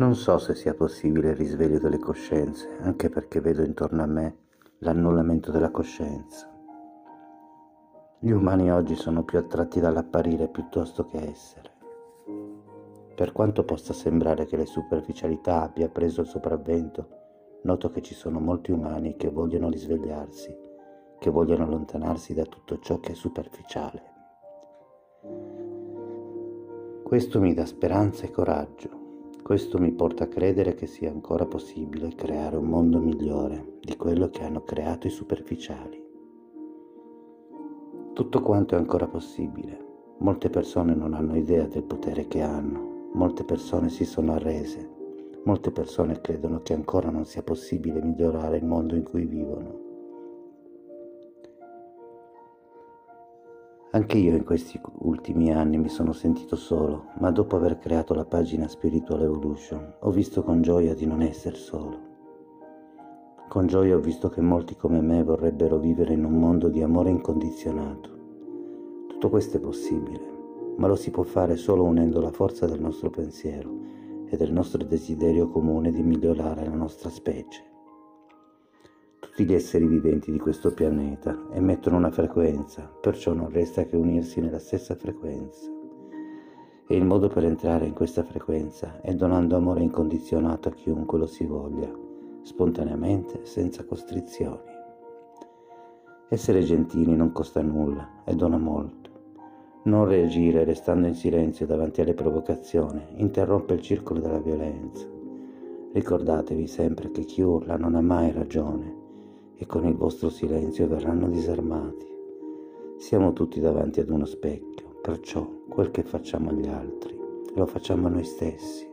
Non so se sia possibile il risveglio delle coscienze, anche perché vedo intorno a me l'annullamento della coscienza. Gli umani oggi sono più attratti dall'apparire piuttosto che essere. Per quanto possa sembrare che la superficialità abbia preso il sopravvento, noto che ci sono molti umani che vogliono risvegliarsi, che vogliono allontanarsi da tutto ciò che è superficiale. Questo mi dà speranza e coraggio questo mi porta a credere che sia ancora possibile creare un mondo migliore di quello che hanno creato i superficiali. Tutto quanto è ancora possibile. Molte persone non hanno idea del potere che hanno, molte persone si sono arrese, molte persone credono che ancora non sia possibile migliorare il mondo in cui vivono. Anche io in questi ultimi anni mi sono sentito solo, ma dopo aver creato la pagina Spiritual Evolution ho visto con gioia di non essere solo. Con gioia ho visto che molti come me vorrebbero vivere in un mondo di amore incondizionato. Tutto questo è possibile, ma lo si può fare solo unendo la forza del nostro pensiero e del nostro desiderio comune di migliorare la nostra specie. Tutti gli esseri viventi di questo pianeta emettono una frequenza, perciò non resta che unirsi nella stessa frequenza. E il modo per entrare in questa frequenza è donando amore incondizionato a chiunque lo si voglia, spontaneamente, senza costrizioni. Essere gentili non costa nulla e dona molto. Non reagire restando in silenzio davanti alle provocazioni interrompe il circolo della violenza. Ricordatevi sempre che chi urla non ha mai ragione e con il vostro silenzio verranno disarmati. Siamo tutti davanti ad uno specchio, perciò quel che facciamo agli altri lo facciamo a noi stessi.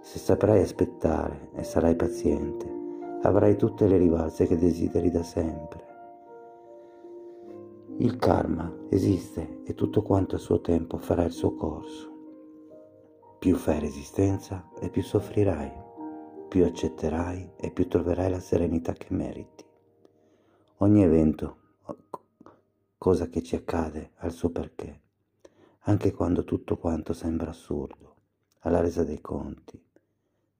Se saprai aspettare e sarai paziente, avrai tutte le rivalse che desideri da sempre. Il karma esiste e tutto quanto a suo tempo farà il suo corso. Più fai resistenza e più soffrirai più accetterai e più troverai la serenità che meriti. Ogni evento, cosa che ci accade, ha il suo perché, anche quando tutto quanto sembra assurdo, alla resa dei conti,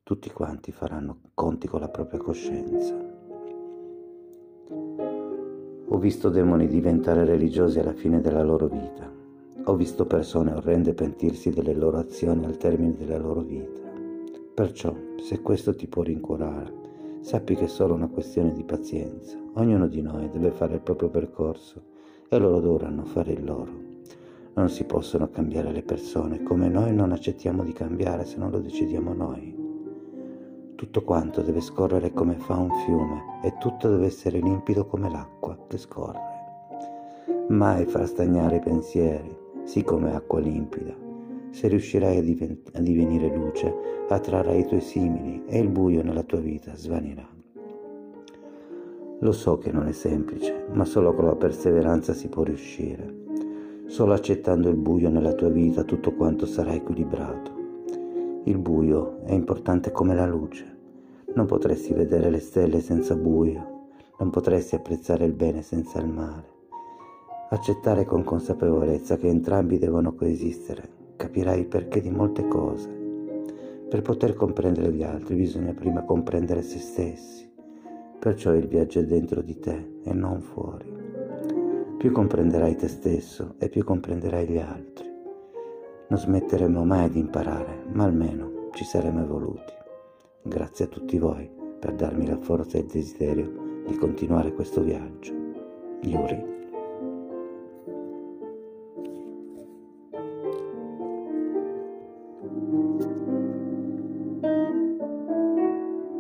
tutti quanti faranno conti con la propria coscienza. Ho visto demoni diventare religiosi alla fine della loro vita. Ho visto persone orrende pentirsi delle loro azioni al termine della loro vita. Perciò, se questo ti può rincuorare, sappi che è solo una questione di pazienza. Ognuno di noi deve fare il proprio percorso e loro dovranno fare il loro. Non si possono cambiare le persone come noi non accettiamo di cambiare se non lo decidiamo noi. Tutto quanto deve scorrere come fa un fiume e tutto deve essere limpido come l'acqua che scorre. Mai far stagnare i pensieri, sì come acqua limpida se riuscirai a, diven- a divenire luce, attrarrai i tuoi simili e il buio nella tua vita svanirà. Lo so che non è semplice, ma solo con la perseveranza si può riuscire. Solo accettando il buio nella tua vita tutto quanto sarà equilibrato. Il buio è importante come la luce. Non potresti vedere le stelle senza buio, non potresti apprezzare il bene senza il male. Accettare con consapevolezza che entrambi devono coesistere capirai il perché di molte cose. Per poter comprendere gli altri bisogna prima comprendere se stessi, perciò il viaggio è dentro di te e non fuori. Più comprenderai te stesso e più comprenderai gli altri. Non smetteremo mai di imparare, ma almeno ci saremo evoluti. Grazie a tutti voi per darmi la forza e il desiderio di continuare questo viaggio. Yuri.